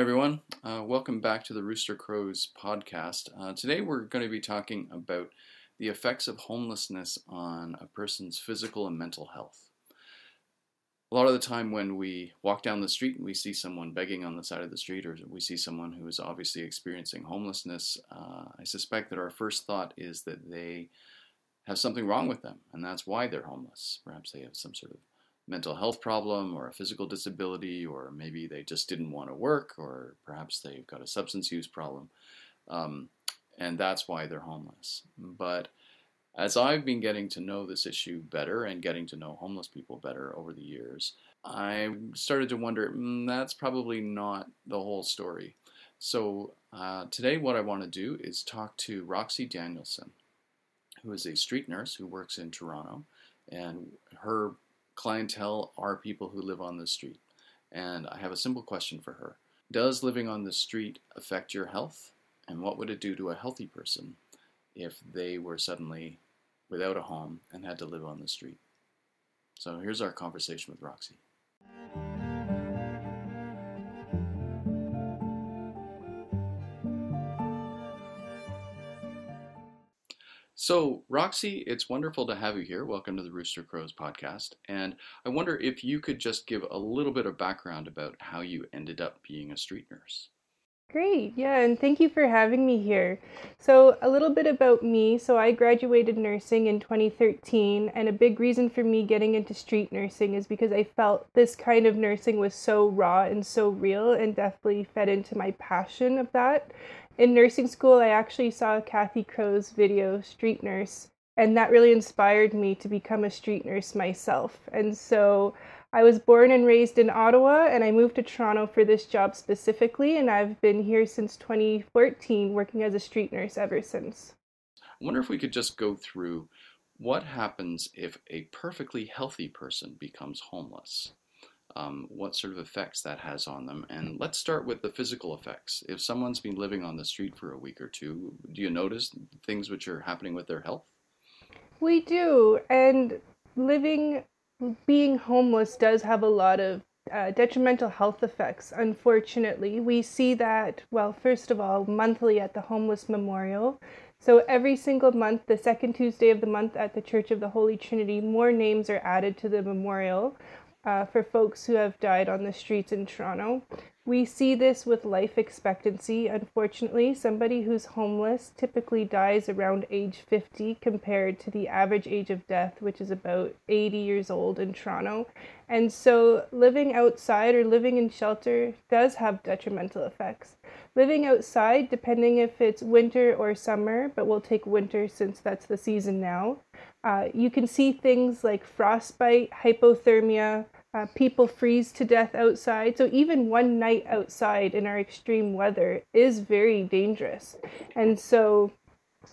Everyone. Uh, welcome back to the Rooster Crows podcast. Uh, today, we're going to be talking about the effects of homelessness on a person's physical and mental health. A lot of the time, when we walk down the street and we see someone begging on the side of the street, or we see someone who is obviously experiencing homelessness, uh, I suspect that our first thought is that they have something wrong with them, and that's why they're homeless. Perhaps they have some sort of mental health problem or a physical disability, or maybe they just didn't want to work, or perhaps they've got a substance use problem, um, and that's why they're homeless. But as I've been getting to know this issue better and getting to know homeless people better over the years, I started to wonder mm, that's probably not the whole story. So uh, today, what I want to do is talk to Roxie Danielson, who is a street nurse who works in Toronto, and her clientele are people who live on the street. And I have a simple question for her Does living on the street affect your health? And what would it do to a healthy person if they were suddenly without a home and had to live on the street? So here's our conversation with Roxie. So, Roxie, it's wonderful to have you here. Welcome to the Rooster Crows podcast. And I wonder if you could just give a little bit of background about how you ended up being a street nurse. Great, yeah, and thank you for having me here. So, a little bit about me. So, I graduated nursing in 2013, and a big reason for me getting into street nursing is because I felt this kind of nursing was so raw and so real, and definitely fed into my passion of that in nursing school, I actually saw Cathy Crowe's video, Street Nurse, and that really inspired me to become a street nurse myself. And so I was born and raised in Ottawa, and I moved to Toronto for this job specifically, and I've been here since 2014, working as a street nurse ever since. I wonder if we could just go through what happens if a perfectly healthy person becomes homeless um, what sort of effects that has on them. And let's start with the physical effects. If someone's been living on the street for a week or two, do you notice things which are happening with their health? We do. And living, being homeless does have a lot of uh, detrimental health effects, unfortunately. We see that, well, first of all, monthly at the Homeless Memorial. So every single month, the second Tuesday of the month at the Church of the Holy Trinity, more names are added to the memorial uh, for folks who have died on the streets in Toronto. We see this with life expectancy. Unfortunately, somebody who's homeless typically dies around age 50 compared to the average age of death, which is about 80 years old in Toronto. And so, living outside or living in shelter does have detrimental effects. Living outside, depending if it's winter or summer, but we'll take winter since that's the season now, uh, you can see things like frostbite, hypothermia, uh, people freeze to death outside. So, even one night outside in our extreme weather is very dangerous. And so,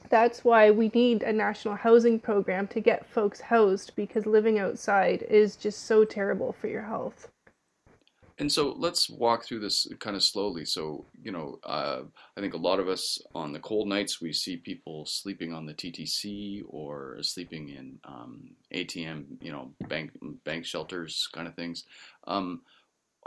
that's why we need a national housing program to get folks housed because living outside is just so terrible for your health. And so let's walk through this kind of slowly. So, you know, uh, I think a lot of us on the cold nights, we see people sleeping on the TTC or sleeping in um, ATM, you know, bank bank shelters kind of things. Um,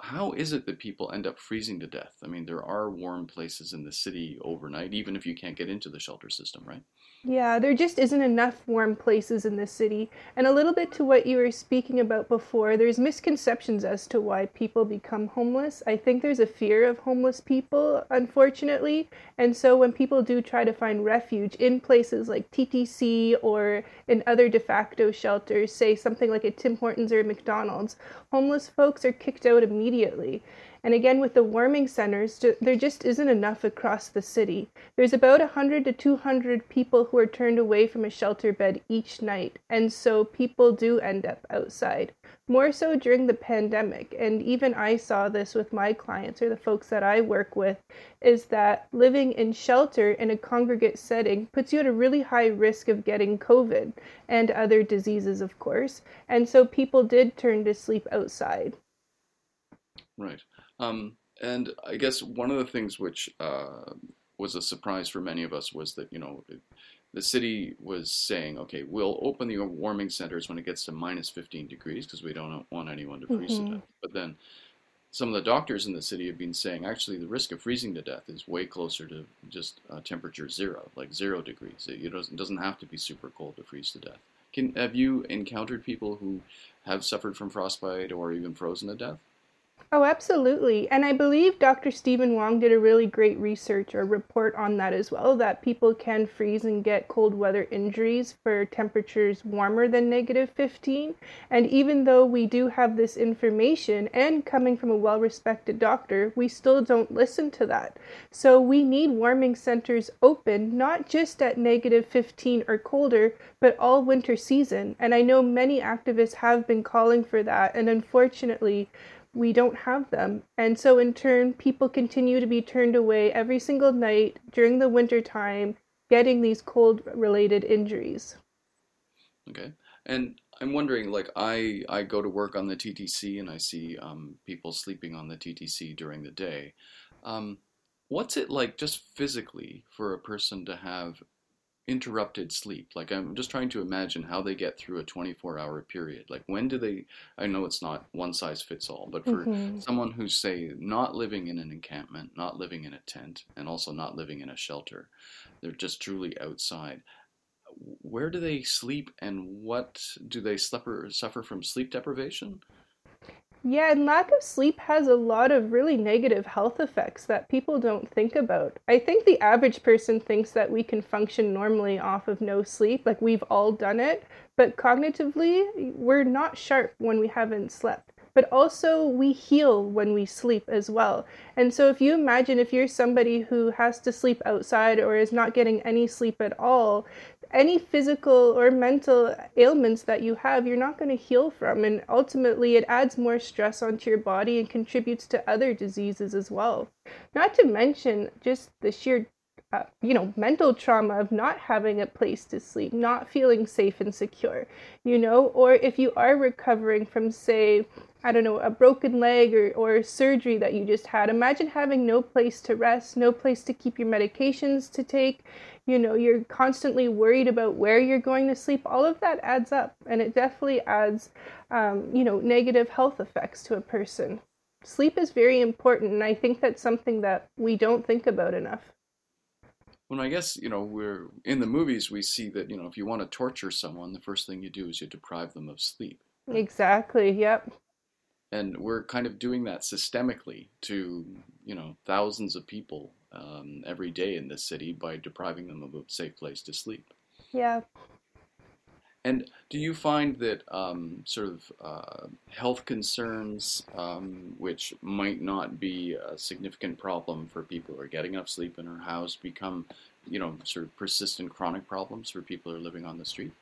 how is it that people end up freezing to death? I mean, there are warm places in the city overnight, even if you can't get into the shelter system, right? Yeah, there just isn't enough warm places in this city. And a little bit to what you were speaking about before, there's misconceptions as to why people become homeless. I think there's a fear of homeless people, unfortunately. And so when people do try to find refuge in places like TTC or in other de facto shelters, say something like a Tim Hortons or a McDonald's, homeless folks are kicked out immediately. And again, with the warming centers, there just isn't enough across the city. There's about 100 to 200 people who are turned away from a shelter bed each night, and so people do end up outside. More so during the pandemic, and even I saw this with my clients or the folks that I work with, is that living in shelter in a congregate setting puts you at a really high risk of getting COVID and other diseases, of course. And so people did turn to sleep outside. Right. Um, and I guess one of the things which uh, was a surprise for many of us was that, you know, the city was saying, okay, we'll open the warming centers when it gets to minus 15 degrees because we don't want anyone to freeze mm-hmm. to death. But then some of the doctors in the city have been saying actually the risk of freezing to death is way closer to just uh, temperature zero, like zero degrees. It, doesn't, doesn't have to be super cold to freeze to death. Can, have you encountered people who have suffered from frostbite or even frozen to death? Oh, absolutely. And I believe Dr. Stephen Hwang did a really great research or report on that as well that people can freeze and get cold weather injuries for temperatures warmer than negative 15. And even though we do have this information and coming from a well respected doctor, we still don't listen to that. So we need warming centers open, not just at negative 15 or colder, but all winter season. And I know many activists have been calling for that. And unfortunately, we don't have them. And so, in turn, people continue to be turned away every single night during the winter time, getting these cold related injuries. Okay. And I'm wondering, like, I, I go to work on the TTC and I see um, people sleeping on the TTC during the day. Um, what's it like just physically for a person to have interrupted sleep. Like I'm just trying to imagine how they get through a 24 hour period. Like when do they I know it's not one size fits all, but for mm-hmm. someone who's say not living in an encampment, not living in a tent, and also not living in a shelter, they're just truly outside. Where do they sleep and what do they suffer suffer from sleep deprivation? Yeah, and lack of sleep has a lot of really negative health effects that people don't think about. I think the average person thinks that we can function normally off of no sleep, like we've all done it, but cognitively, we're not sharp when we haven't slept. But also, we heal when we sleep as well. And so, if you imagine if you're somebody who has to sleep outside or is not getting any sleep at all, any physical or mental ailments that you have, you're not going to heal from. And ultimately, it adds more stress onto your body and contributes to other diseases as well. Not to mention just the sheer uh, you know, mental trauma of not having a place to sleep, not feeling safe and secure, you know, or if you are recovering from, say, I don't know, a broken leg or, or surgery that you just had, imagine having no place to rest, no place to keep your medications to take, you know, you're constantly worried about where you're going to sleep. All of that adds up, and it definitely adds, um, you know, negative health effects to a person. Sleep is very important, and I think that's something that we don't think about enough. Well, I guess, you know, we're in the movies, we see that, you know, if you want to torture someone, the first thing you do is you deprive them of sleep. Exactly, yep. And we're kind of doing that systemically to, you know, thousands of people um, every day in this city by depriving them of a safe place to sleep. Yeah. And do you find that um, sort of uh, health concerns, um, which might not be a significant problem for people who are getting enough sleep in their house, become, you know, sort of persistent chronic problems for people who are living on the street?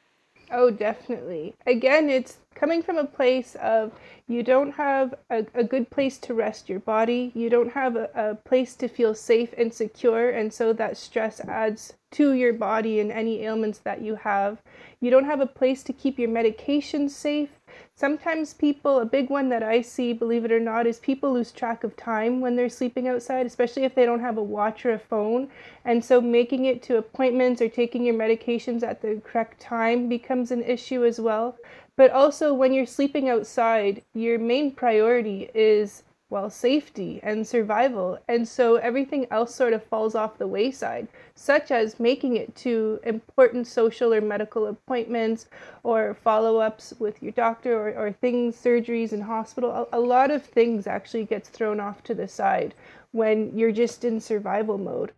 Oh, definitely. Again, it's coming from a place of you don't have a, a good place to rest your body, you don't have a, a place to feel safe and secure, and so that stress adds to your body and any ailments that you have. You don't have a place to keep your medications safe. Sometimes people, a big one that I see, believe it or not, is people lose track of time when they're sleeping outside, especially if they don't have a watch or a phone. And so making it to appointments or taking your medications at the correct time becomes an issue as well. But also, when you're sleeping outside, your main priority is well, safety and survival. And so everything else sort of falls off the wayside, such as making it to important social or medical appointments or follow ups with your doctor or, or things, surgeries in hospital. A, a lot of things actually gets thrown off to the side when you're just in survival mode.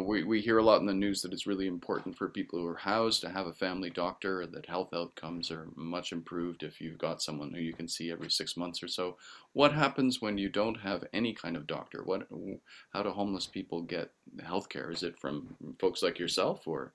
We, we hear a lot in the news that it's really important for people who are housed to have a family doctor, that health outcomes are much improved if you've got someone who you can see every six months or so. What happens when you don't have any kind of doctor? What, how do homeless people get health care? Is it from folks like yourself or?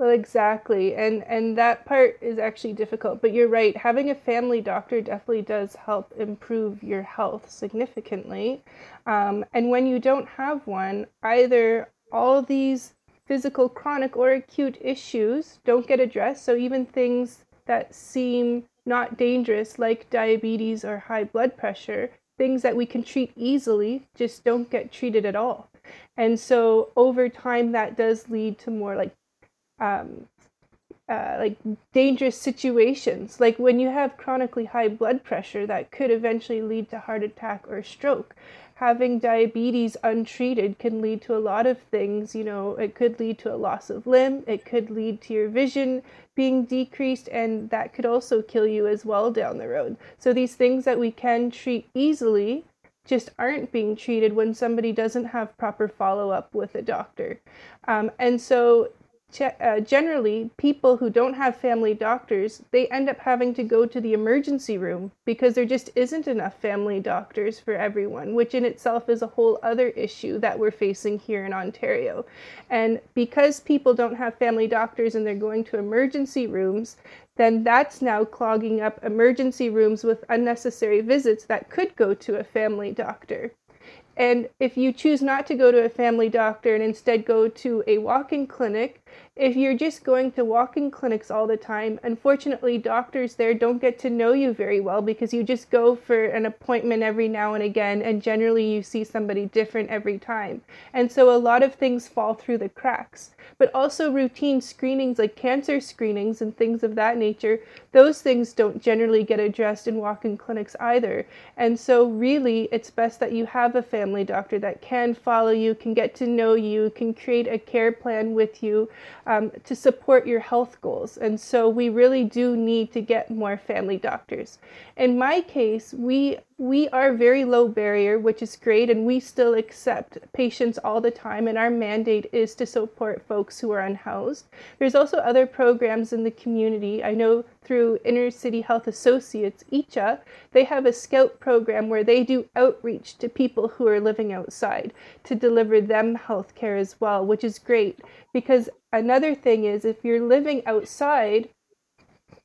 Well, exactly, and and that part is actually difficult. But you're right. Having a family doctor definitely does help improve your health significantly. Um, and when you don't have one, either all these physical, chronic, or acute issues don't get addressed. So even things that seem not dangerous, like diabetes or high blood pressure, things that we can treat easily just don't get treated at all. And so over time, that does lead to more like um, uh, like dangerous situations. Like when you have chronically high blood pressure, that could eventually lead to heart attack or stroke. Having diabetes untreated can lead to a lot of things. You know, it could lead to a loss of limb, it could lead to your vision being decreased, and that could also kill you as well down the road. So, these things that we can treat easily just aren't being treated when somebody doesn't have proper follow up with a doctor. Um, and so uh, generally people who don't have family doctors they end up having to go to the emergency room because there just isn't enough family doctors for everyone which in itself is a whole other issue that we're facing here in ontario. And because people don't have family doctors and they're going to emergency rooms then that's now clogging up emergency rooms with unnecessary visits that could go to a family doctor and if you choose not to go to a family doctor and instead go to a walk in clinic, if you're just going to walk in clinics all the time, unfortunately, doctors there don't get to know you very well because you just go for an appointment every now and again, and generally you see somebody different every time. And so a lot of things fall through the cracks. But also, routine screenings like cancer screenings and things of that nature, those things don't generally get addressed in walk in clinics either. And so, really, it's best that you have a family doctor that can follow you, can get to know you, can create a care plan with you um, to support your health goals. And so we really do need to get more family doctors. In my case, we we are very low barrier, which is great, and we still accept patients all the time. And our mandate is to support folks who are unhoused. There's also other programs in the community. I know through Inner City Health Associates, ICHA, they have a scout program where they do outreach to people who are living outside to deliver them health care as well, which is great. Because another thing is, if you're living outside,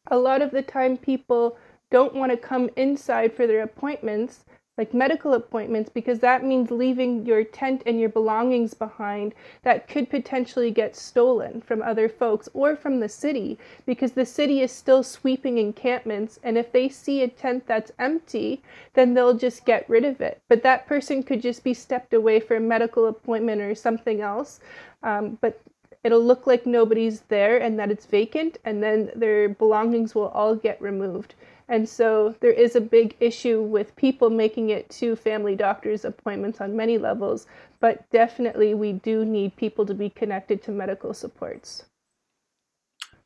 a lot of the time people don't want to come inside for their appointments, like medical appointments, because that means leaving your tent and your belongings behind that could potentially get stolen from other folks or from the city, because the city is still sweeping encampments. And if they see a tent that's empty, then they'll just get rid of it. But that person could just be stepped away for a medical appointment or something else. Um, but it'll look like nobody's there and that it's vacant, and then their belongings will all get removed. And so there is a big issue with people making it to family doctors' appointments on many levels, but definitely we do need people to be connected to medical supports.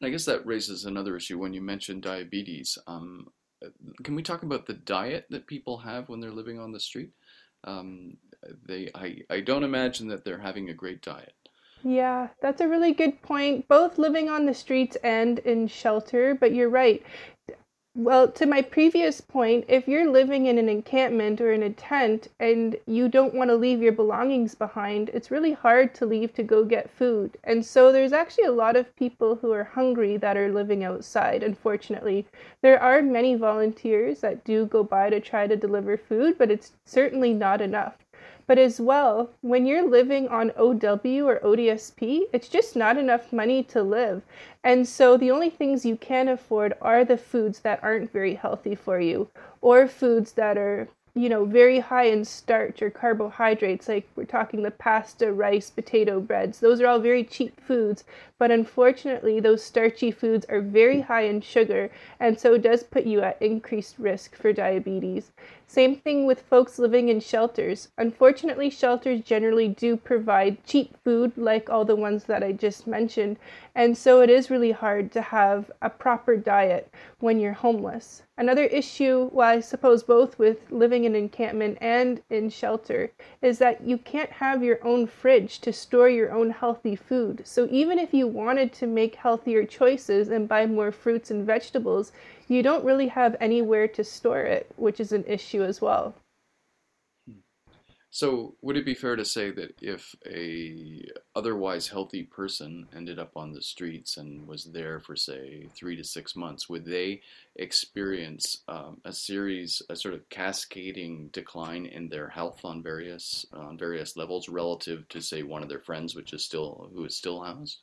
I guess that raises another issue when you mentioned diabetes. Um, can we talk about the diet that people have when they're living on the street? Um, they, I, I don't imagine that they're having a great diet. Yeah, that's a really good point. Both living on the streets and in shelter, but you're right. Well, to my previous point, if you're living in an encampment or in a tent and you don't want to leave your belongings behind, it's really hard to leave to go get food. And so there's actually a lot of people who are hungry that are living outside, unfortunately. There are many volunteers that do go by to try to deliver food, but it's certainly not enough. But as well, when you're living on OW or ODSP, it's just not enough money to live. And so the only things you can afford are the foods that aren't very healthy for you or foods that are you know, very high in starch or carbohydrates, like we're talking the pasta, rice, potato breads. Those are all very cheap foods, but unfortunately, those starchy foods are very high in sugar, and so does put you at increased risk for diabetes. Same thing with folks living in shelters. Unfortunately, shelters generally do provide cheap food, like all the ones that I just mentioned, and so it is really hard to have a proper diet when you're homeless. Another issue, well, I suppose both with living in encampment and in shelter, is that you can't have your own fridge to store your own healthy food. So even if you wanted to make healthier choices and buy more fruits and vegetables, you don't really have anywhere to store it, which is an issue as well. So, would it be fair to say that if a otherwise healthy person ended up on the streets and was there for say three to six months, would they experience um, a series, a sort of cascading decline in their health on various on various levels relative to say one of their friends, which is still who is still housed?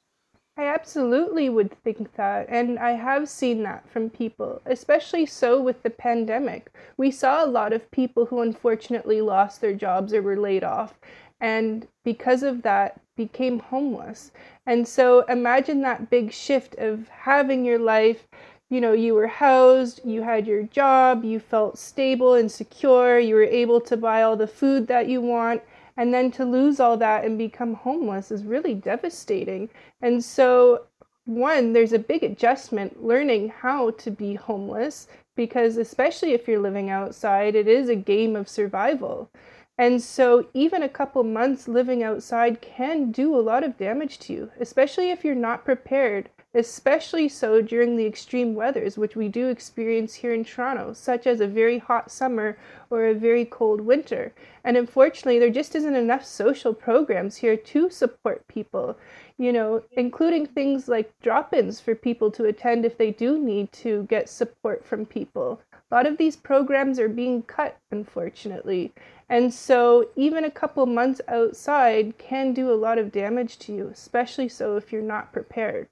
I absolutely would think that. And I have seen that from people, especially so with the pandemic. We saw a lot of people who unfortunately lost their jobs or were laid off. And because of that, became homeless. And so imagine that big shift of having your life, you know, you were housed, you had your job, you felt stable and secure, you were able to buy all the food that you want, and then to lose all that and become homeless is really devastating. And so, one, there's a big adjustment learning how to be homeless because, especially if you're living outside, it is a game of survival. And so, even a couple months living outside can do a lot of damage to you, especially if you're not prepared especially so during the extreme weathers which we do experience here in Toronto, such as a very hot summer or a very cold winter. And unfortunately, there just isn't enough social programs here to support people, you know, including things like drop ins for people to attend if they do need to get support from people. A lot of these programs are being cut, unfortunately. And so, even a couple months outside can do a lot of damage to you, especially so if you're not prepared.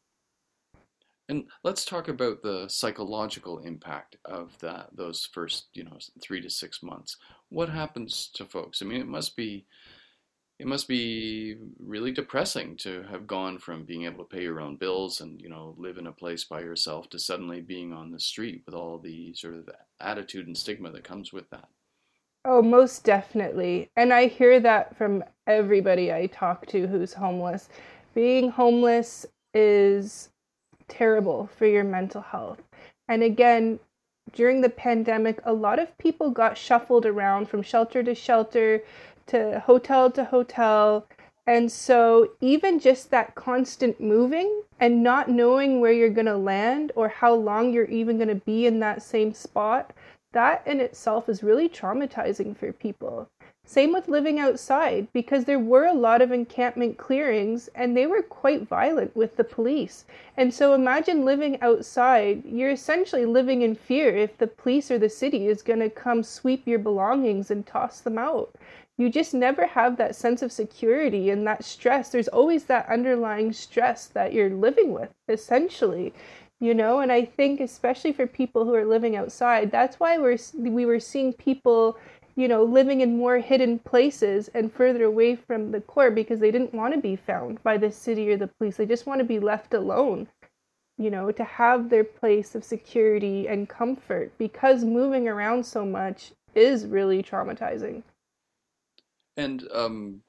And let's talk about the psychological impact of that those first, you know, three to six months. What happens to folks? I mean, it must be it must be really depressing to have gone from being able to pay your own bills and you know live in a place by yourself to suddenly being on the street with all the sort of attitude and stigma that comes with that. Oh, most definitely. And I hear that from everybody I talk to who's homeless. Being homeless is terrible for your mental health. And again, during the pandemic, a lot of people got shuffled around from shelter to shelter to hotel to hotel. And so, even just that constant moving and not knowing where you're going to land or how long you're even going to be in that same spot, that in itself is really traumatizing for people. Same with living outside, because there were a lot of encampment clearings and they were quite violent with the police. And so imagine living outside, you're essentially living in fear if the police or the city is going to come sweep your belongings and toss them out. You just never have that sense of security and that stress. There's always that underlying stress that you're living with, essentially you know and i think especially for people who are living outside that's why we're we were seeing people you know, living in more hidden places and further away from the core because they didn't want to be found by the city or the police. They just want to be left alone, you know, to have their place of security and comfort because moving around so much is really traumatizing. And um,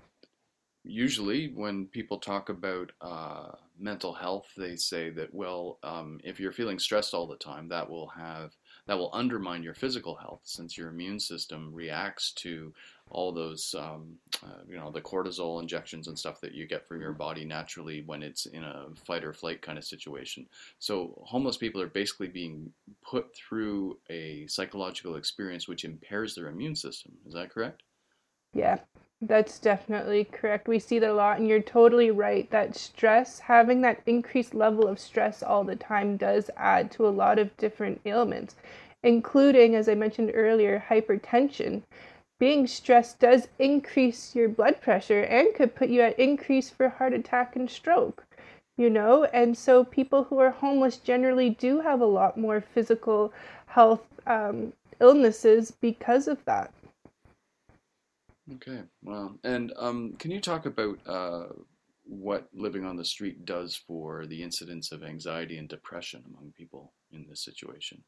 usually, when people talk about uh, mental health, they say that, well, um, if you're feeling stressed all the time, that will have that will undermine your physical health since your immune system reacts to all those, um, uh, you know, the cortisol injections and stuff that you get from your body naturally when it's in a fight or flight kind of situation. So homeless people are basically being put through a psychological experience which impairs their immune system. Is that correct? Yeah, that's definitely correct. We see that a lot, and you're totally right that stress, having that increased level of stress all the time, does add to a lot of different ailments, including, as I mentioned earlier, hypertension. Being stressed does increase your blood pressure and could put you at increase for heart attack and stroke, you know? And so people who are homeless generally do have a lot more physical health um, illnesses because of that. Okay, well, and um, can you talk about uh, what living on the street does for the incidence of anxiety and depression among people in this situation?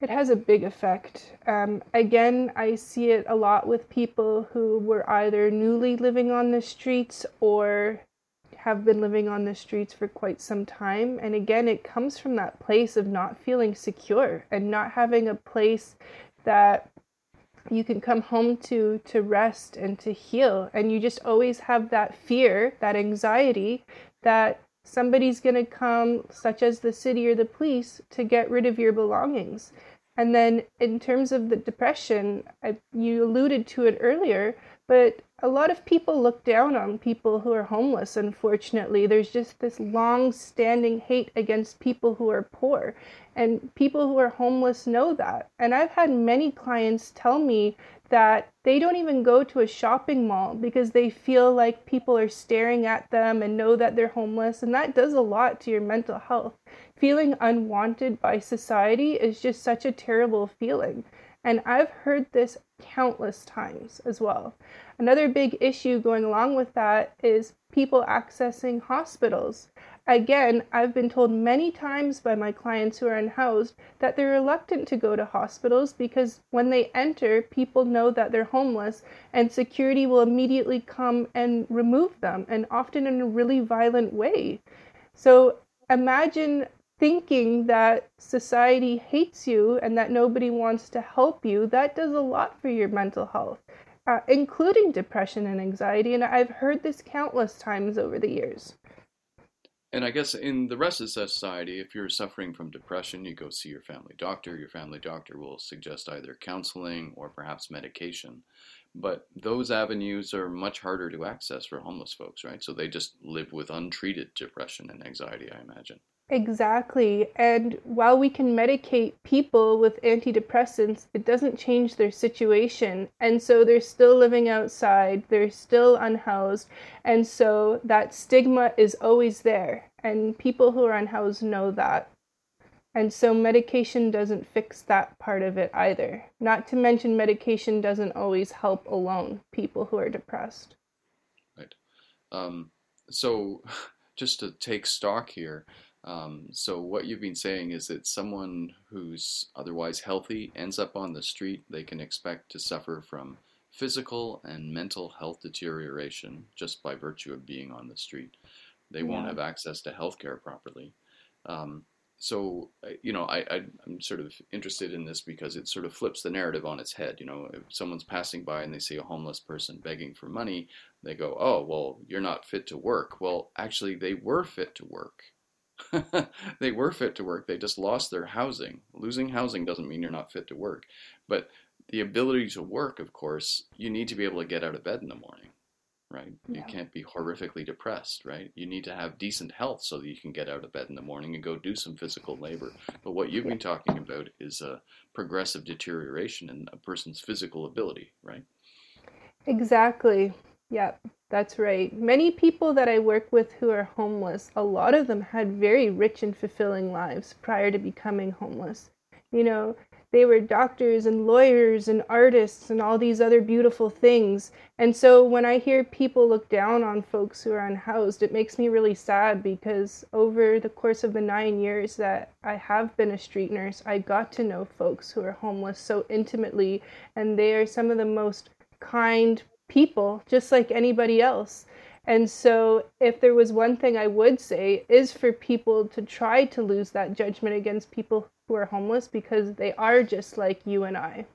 It has a big effect. Um, again, I see it a lot with people who were either newly living on the streets or have been living on the streets for quite some time. And again, it comes from that place of not feeling secure and not having a place that you can come home to to rest and to heal. And you just always have that fear that anxiety that somebody's going to come such as the city or the police to get rid of your belongings. And then in terms of the depression I, you alluded to it earlier but a lot of people look down on people who are homeless, unfortunately. There's just this long standing hate against people who are poor. And people who are homeless know that. And I've had many clients tell me that they don't even go to a shopping mall because they feel like people are staring at them and know that they're homeless. And that does a lot to your mental health. Feeling unwanted by society is just such a terrible feeling. And I've heard this countless times as well. Another big issue going along with that is people accessing hospitals. Again, I've been told many times by my clients who are unhoused that they're reluctant to go to hospitals because when they enter, people know that they're homeless and security will immediately come and remove them, and often in a really violent way. So imagine thinking that society hates you and that nobody wants to help you. That does a lot for your mental health. Uh, including depression and anxiety, and I've heard this countless times over the years. And I guess in the rest of society, if you're suffering from depression, you go see your family doctor. Your family doctor will suggest either counseling or perhaps medication. But those avenues are much harder to access for homeless folks, right? So they just live with untreated depression and anxiety, I imagine. Exactly. And while we can medicate people with antidepressants, it doesn't change their situation. And so they're still living outside, they're still unhoused. And so that stigma is always there. And people who are unhoused know that. And so medication doesn't fix that part of it either. Not to mention, medication doesn't always help alone people who are depressed. Right. Um, so, just to take stock here, um, so what you've been saying is that someone who's otherwise healthy ends up on the street, they can expect to suffer from physical and mental health deterioration just by virtue of being on the street. They yeah. won't have access to health care properly. Um, so, uh, you know, I, I, am sort of interested in this because it sort of flips the narrative on its head. You know, if someone's passing by and they see a homeless person begging for money, they go, oh, well, you're not fit to work. Well, actually, they were fit to work they were fit to work. They just lost their housing. Losing housing doesn't mean you're not fit to work. But the ability to work, of course, you need to be able to get out of bed in the morning, right? Yeah. You can't be horrifically depressed, right? You need to have decent health so that you can get out of bed in the morning and go do some physical labor. But what you've been talking about is a progressive deterioration in a person's physical ability, right? Exactly. Yep. That's right. Many people that I work with who are homeless, a lot of them had very rich and fulfilling lives prior to becoming homeless. You know, they were doctors and lawyers and artists and all these other beautiful things. And so when I hear people look down on folks who are unhoused, it makes me really sad because over the course of the nine years that I have been a street nurse, I got to know folks who are homeless so intimately, and they are some of the most kind, people just like anybody else. And so, if there was one thing I would say, is for people to try to lose that judgment against people who are homeless because they are just like you and I.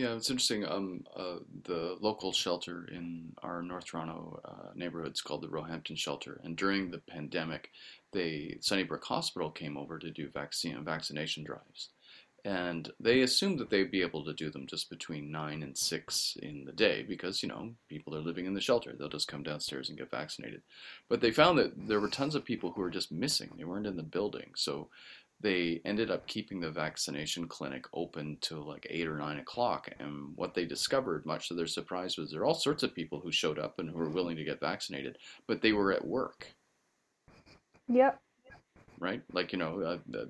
Yeah, it's interesting. Um, uh, the local shelter in our North Toronto uh, neighborhood is called the Roehampton Shelter, and during the pandemic, they Sunnybrook Hospital came over to do vaccine vaccination drives, and they assumed that they'd be able to do them just between nine and six in the day because you know people are living in the shelter; they'll just come downstairs and get vaccinated. But they found that there were tons of people who were just missing; they weren't in the building, so they ended up keeping the vaccination clinic open till like eight or nine o'clock. And what they discovered, much to their surprise, was there are all sorts of people who showed up and who were willing to get vaccinated, but they were at work. Yep. Right, like you know, uh,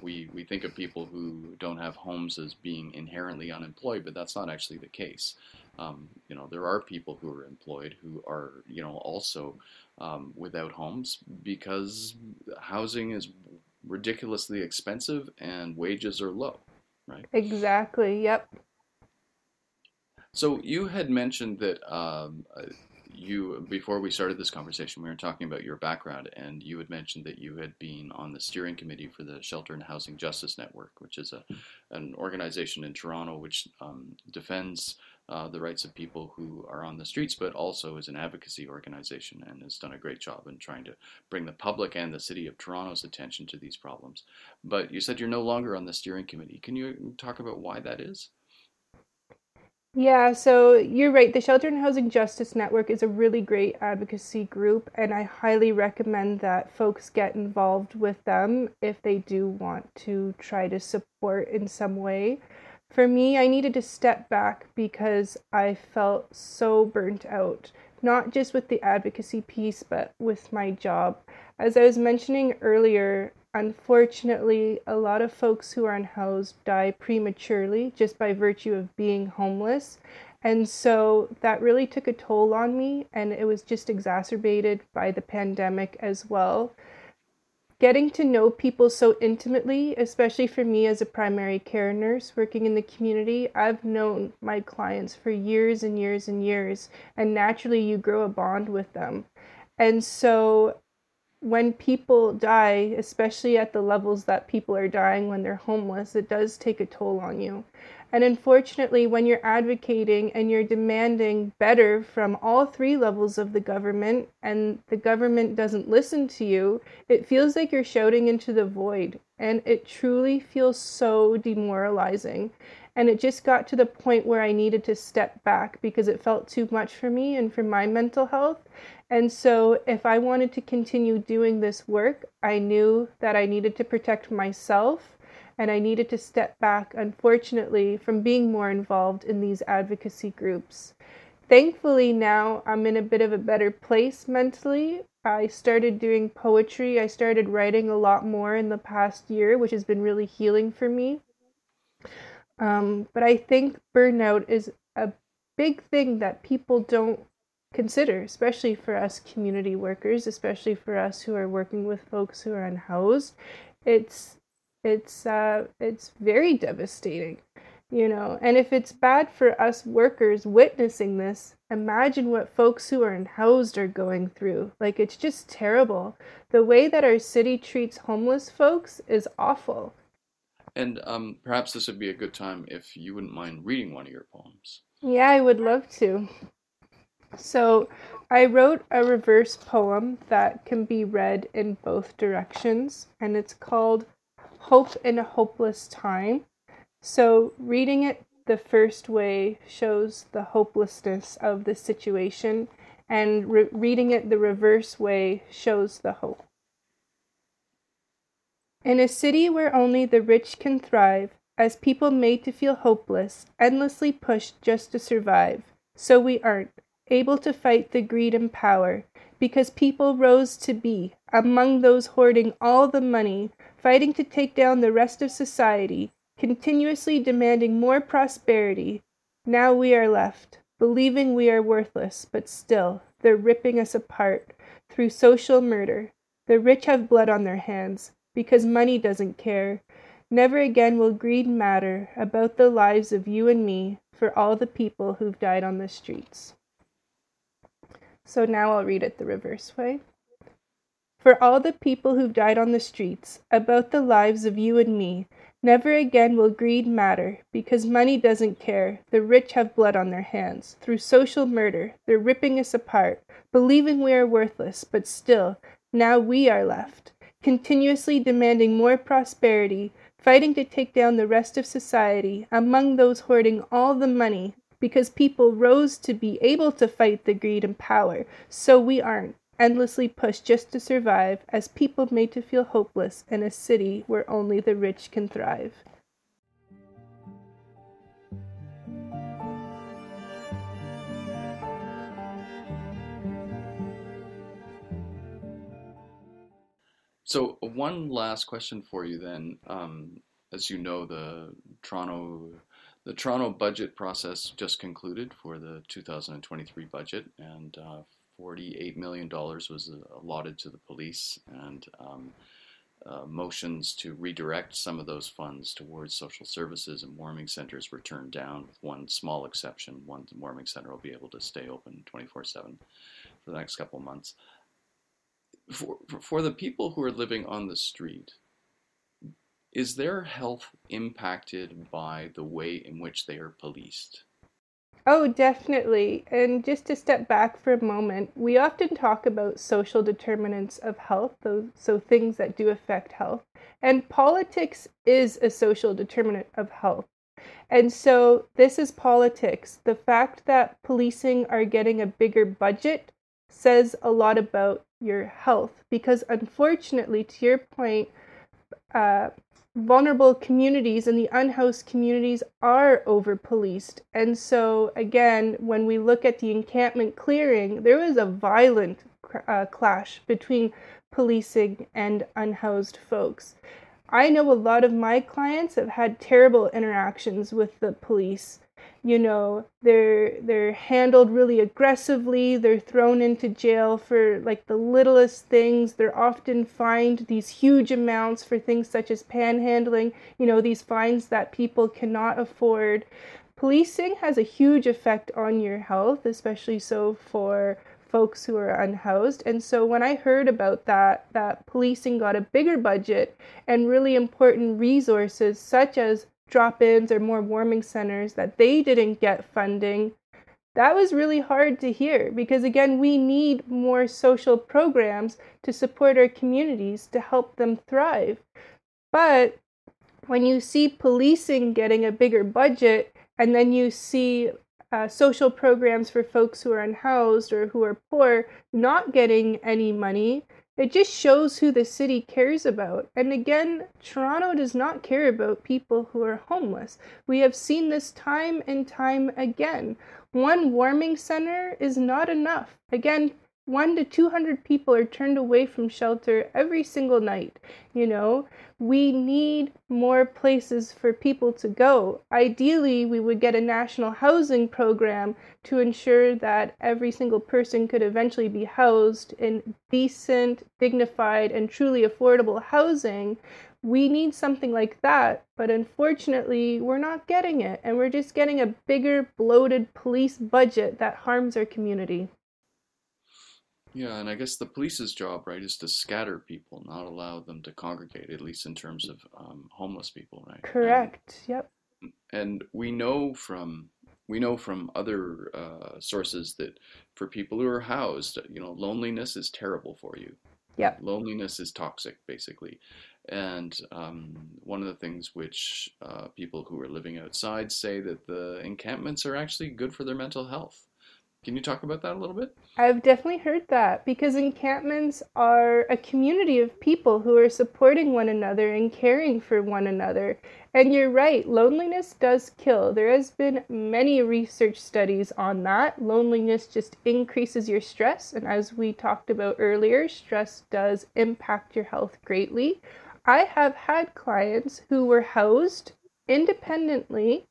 we we think of people who don't have homes as being inherently unemployed, but that's not actually the case. Um, you know, there are people who are employed who are you know also um, without homes because housing is ridiculously expensive and wages are low, right? Exactly. Yep. So you had mentioned that um, uh, you before we started this conversation, we were talking about your background, and you had mentioned that you had been on the steering committee for the Shelter and Housing Justice Network, which is a an organization in Toronto which um, defends uh, the rights of people who are on the streets, but also is an advocacy organization and has done a great job in trying to bring the public and the city of Toronto's attention to these problems. But you said you're no longer on the steering committee. Can you talk about why that is? Yeah, so you're right. The Shelter and Housing Justice Network is a really great advocacy group, and I highly recommend that folks get involved with them if they do want to try to support in some way. For me, I needed to step back because I felt so burnt out, not just with the advocacy piece, but with my job. As I was mentioning earlier, unfortunately, a lot of folks who are unhoused die prematurely just by virtue of being homeless. And so that really took a toll on me, and it was just exacerbated by the pandemic as well. Getting to know people so intimately, especially for me as a primary care nurse working in the community, I've known my clients for years and years and years, and naturally you grow a bond with them. And so when people die, especially at the levels that people are dying when they're homeless, it does take a toll on you. And unfortunately, when you're advocating and you're demanding better from all three levels of the government and the government doesn't listen to you, it feels like you're shouting into the void. And it truly feels so demoralizing. And it just got to the point where I needed to step back because it felt too much for me and for my mental health. And so, if I wanted to continue doing this work, I knew that I needed to protect myself and I needed to step back, unfortunately, from being more involved in these advocacy groups. Thankfully, now I'm in a bit of a better place mentally. I started doing poetry. I started writing a lot more in the past year, which has been really healing for me. Um, but I think burnout is a big thing that people don't consider, especially for us community workers, especially for us who are working with folks who are unhoused. It's it's uh, it's very devastating, you know. And if it's bad for us workers witnessing this, imagine what folks who are unhoused are going through. Like it's just terrible. The way that our city treats homeless folks is awful. And um, perhaps this would be a good time if you wouldn't mind reading one of your poems. Yeah, I would love to. So I wrote a reverse poem that can be read in both directions, and it's called Hope in a Hopeless Time. So reading it the first way shows the hopelessness of the situation, and re- reading it the reverse way shows the hope. In a city where only the rich can thrive, as people made to feel hopeless, endlessly pushed just to survive, so we aren't able to fight the greed and power, because people rose to be among those hoarding all the money, fighting to take down the rest of society, continuously demanding more prosperity. Now we are left, believing we are worthless, but still, they're ripping us apart through social murder. The rich have blood on their hands, because money doesn't care. Never again will greed matter about the lives of you and me for all the people who've died on the streets. So now I'll read it the reverse way. For all the people who've died on the streets, about the lives of you and me, never again will greed matter, because money doesn't care. The rich have blood on their hands. Through social murder, they're ripping us apart, believing we are worthless, but still, now we are left, continuously demanding more prosperity, fighting to take down the rest of society, among those hoarding all the money because people rose to be able to fight the greed and power, so we aren't endlessly pushed just to survive as people made to feel hopeless in a city where only the rich can thrive. So, one last question for you then. Um, as you know, the Toronto the Toronto budget process just concluded for the 2023 budget, and uh, $48 million was allotted to the police, and um, uh, motions to redirect some of those funds towards social services and warming centers were turned down, with one small exception. One warming center will be able to stay open 24 7 for the next couple of months. For, for the people who are living on the street, is their health impacted by the way in which they are policed? Oh, definitely. And just to step back for a moment, we often talk about social determinants of health, so things that do affect health. And politics is a social determinant of health. And so this is politics. The fact that policing are getting a bigger budget says a lot about your health because, unfortunately, to your point, uh, vulnerable communities and the unhoused communities are over policed. And so, again, when we look at the encampment clearing, there was a violent uh, clash between policing and unhoused folks. I know a lot of my clients have had terrible interactions with the police you know they're they're handled really aggressively. They're thrown into jail for like the littlest things. They're often fined these huge amounts for things such as panhandling you know these fines that people cannot afford. Policing has a huge effect on your health especially so for folks who are unhoused. And so when i heard about that that policing got a bigger budget and really important resources such as drop ins or more warming centers, that they didn't get funding. That was really hard to hear because, again, we need more social programs to support our communities to help them thrive. But when you see policing getting a bigger budget and then you see uh, social programs for folks who are unhoused or who are poor not getting any money, it just shows who the city cares about. And again, Toronto does not care about people who are homeless. We have seen this time and time again. One warming center is not enough. Again, one to 200 people are turned away from shelter every single night. You know, we need more places for people to go. Ideally, we would get a national housing program to ensure that every single person could eventually be housed in decent, dignified, and truly affordable housing. We need something like that, but unfortunately, we're not getting it, and we're just getting a bigger, bloated police budget that harms our community. Yeah, and I guess the police's job, right, is to scatter people, not allow them to congregate, at least in terms of um, homeless people, right? Correct. And, yep. And we know from we know from other uh, sources that for people who are housed, you know, loneliness is terrible for you. Yeah. Loneliness is toxic, basically. And um, one of the things which uh, people who are living outside say that the encampments are actually good for their mental health. Can you talk about that a little bit? I've definitely heard that because encampments are a community of people who are supporting one another and caring for one another. And you're right, loneliness does kill. There has been many research studies on that. Loneliness just increases your stress, and as we talked about earlier, stress does impact your health greatly. I have had clients who were housed independently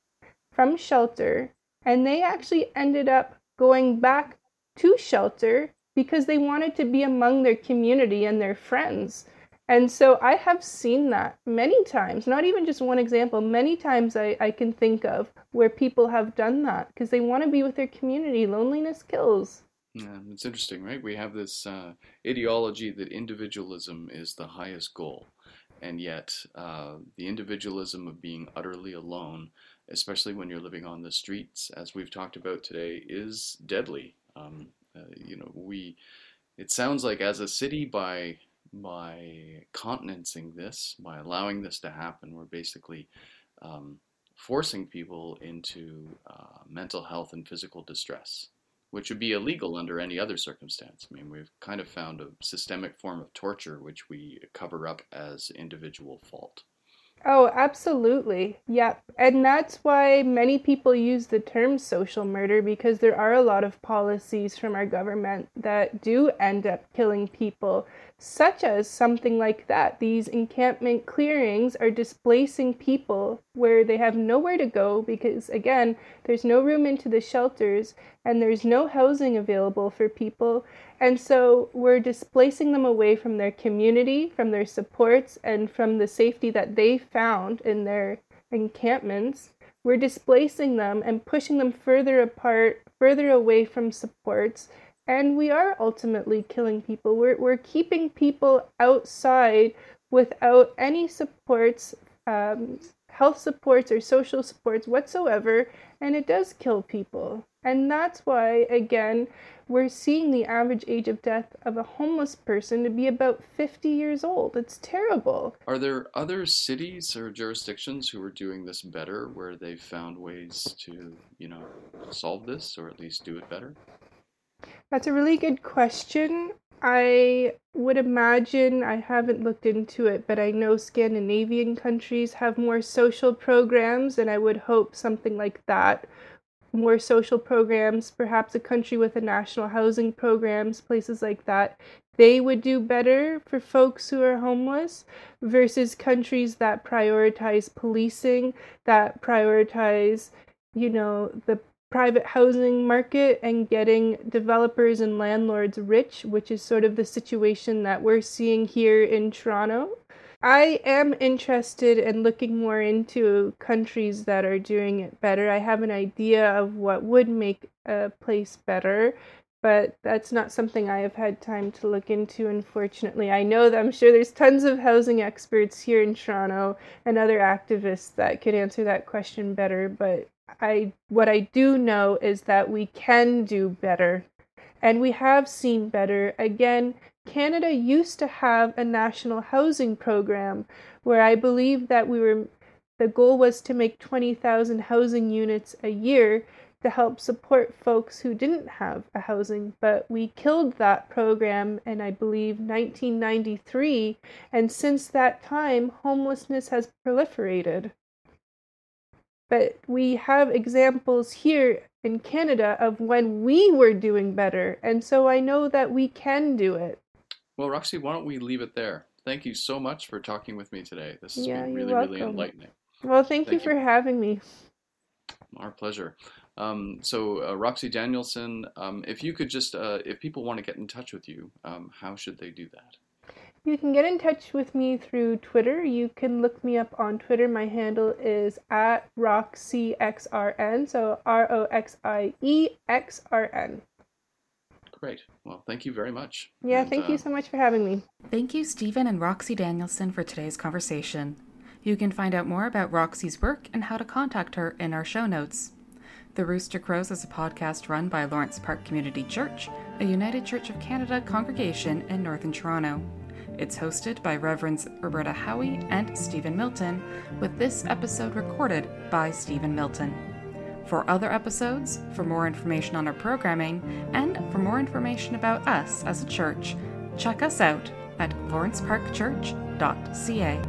from shelter and they actually ended up going back to shelter because they wanted to be among their community and their friends. And so I have seen that many times, not even just one example, many times I, I can think of where people have done that because they want to be with their community. Loneliness kills. Yeah, it's interesting, right? We have this uh, ideology that individualism is the highest goal. And yet, uh, the individualism of being utterly alone especially when you're living on the streets, as we've talked about today, is deadly. Um, uh, you know, we. It sounds like as a city, by by continencing this, by allowing this to happen, we're basically um, forcing people into uh, mental health and physical distress, which would be illegal under any other circumstance. I mean, we've kind of found a systemic form of torture which we cover up as individual fault. Oh, absolutely. Yep. And that's why many people use the term social murder because there are a lot of policies from our government that do end up killing people, such as something like that. These encampment clearings are displacing people where they have nowhere to go because, again, there's no room into the shelters and there's no housing available for people. And so we're displacing them away from their community, from their supports, and from the safety that they found in their encampments. We're displacing them and pushing them further apart, further away from supports. And we are ultimately killing people. We're, we're keeping people outside without any supports, um, health supports, or social supports whatsoever. And it does kill people. And that's why, again, we're seeing the average age of death of a homeless person to be about 50 years old. It's terrible. Are there other cities or jurisdictions who are doing this better where they've found ways to, you know, solve this or at least do it better? That's a really good question. I would imagine, I haven't looked into it, but I know Scandinavian countries have more social programs, and I would hope something like that more social programs, perhaps a country with a national housing programs, places like that, they would do better for folks who are homeless versus countries that prioritize policing, that prioritize, you know, the private housing market and getting developers and landlords rich, which is sort of the situation that we're seeing here in Toronto. I am interested in looking more into countries that are doing it better. I have an idea of what would make a place better, but that's not something I have had time to look into, unfortunately. I know that I'm sure there's tons of housing experts here in Toronto and other activists that could answer that question better, but I what I do know is that we can do better. And we have seen better. Again, Canada used to have a national housing program where I believe that we were the goal was to make 20,000 housing units a year to help support folks who didn't have a housing, but we killed that program in I believe 1993 and since that time homelessness has proliferated. But we have examples here in Canada of when we were doing better, and so I know that we can do it. Well, Roxie, why don't we leave it there? Thank you so much for talking with me today. This has Yeah, been really, really enlightening. Well, thank, you you. for having me. Our pleasure. Um, so, uh, Roxie Danielson, um, if you could just, uh, if people want to get in touch with you, um, how should they do that? You can get in touch with me through Twitter. You can look me up on Twitter. My handle is at RoxieXRN, so R O X I E X R N. Great. Well, thank you very much. Yeah, And, thank uh, you so much for having me. Thank you, Stephen and Roxie Danielson, for today's conversation. You can find out more about Roxie's work and how to contact her in our show notes. The Rooster Crows is a podcast run by Lawrence Park Community Church, a United Church of Canada congregation in Northern Toronto. It's hosted by Reverends Roberta Howie and Stephen Milton, with this episode recorded by Stephen Milton. For other episodes, for more information on our programming, and for more information about us as a church, check us out at lawrenceparkchurch.ca.